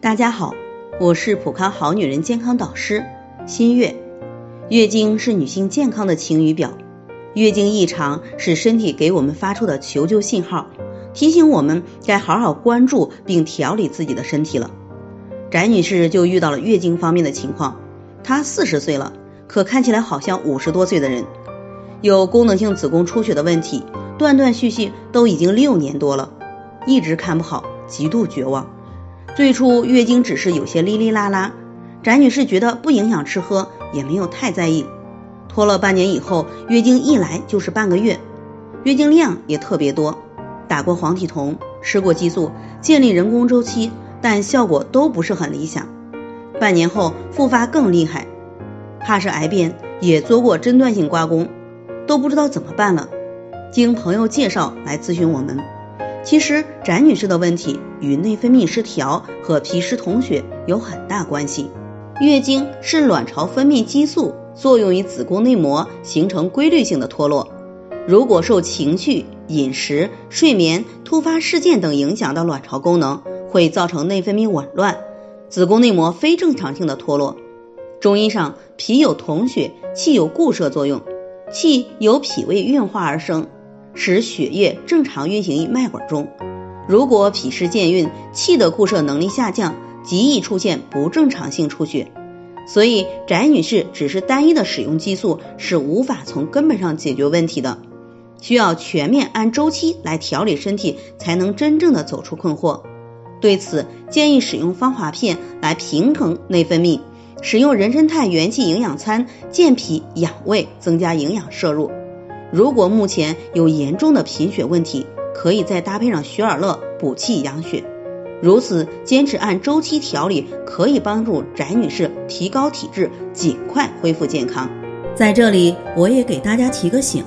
大家好，我是普康好女人健康导师新月。月经是女性健康的晴雨表，月经异常是身体给我们发出的求救信号，提醒我们该好好关注并调理自己的身体了。翟女士就遇到了月经方面的情况，她四十岁了，可看起来好像五十多岁的人，有功能性子宫出血的问题，断断续续都已经六年多了，一直看不好，极度绝望。最初月经只是有些哩哩啦啦，翟女士觉得不影响吃喝，也没有太在意。拖了半年以后，月经一来就是半个月，月经量也特别多，打过黄体酮，吃过激素，建立人工周期，但效果都不是很理想。半年后复发更厉害，怕是癌变，也做过诊断性刮宫，都不知道怎么办了。经朋友介绍来咨询我们。其实，翟女士的问题与内分泌失调和皮湿统血有很大关系。月经是卵巢分泌激素作用于子宫内膜，形成规律性的脱落。如果受情绪、饮食、睡眠、突发事件等影响到卵巢功能，会造成内分泌紊乱，子宫内膜非正常性的脱落。中医上，脾有统血，气有固摄作用，气由脾胃运化而生。使血液正常运行于脉管中。如果脾湿健运，气的固摄能力下降，极易出现不正常性出血。所以，翟女士只是单一的使用激素是无法从根本上解决问题的，需要全面按周期来调理身体，才能真正的走出困惑。对此，建议使用芳华片来平衡内分泌，使用人参肽元气营养餐健脾养胃，增加营养摄入。如果目前有严重的贫血问题，可以再搭配上雪尔乐补气养血。如此坚持按周期调理，可以帮助翟女士提高体质，尽快恢复健康。在这里，我也给大家提个醒：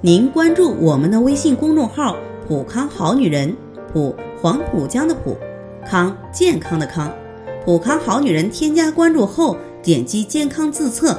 您关注我们的微信公众号“普康好女人”，普黄浦江的浦，康健康的康，普康好女人。添加关注后，点击健康自测。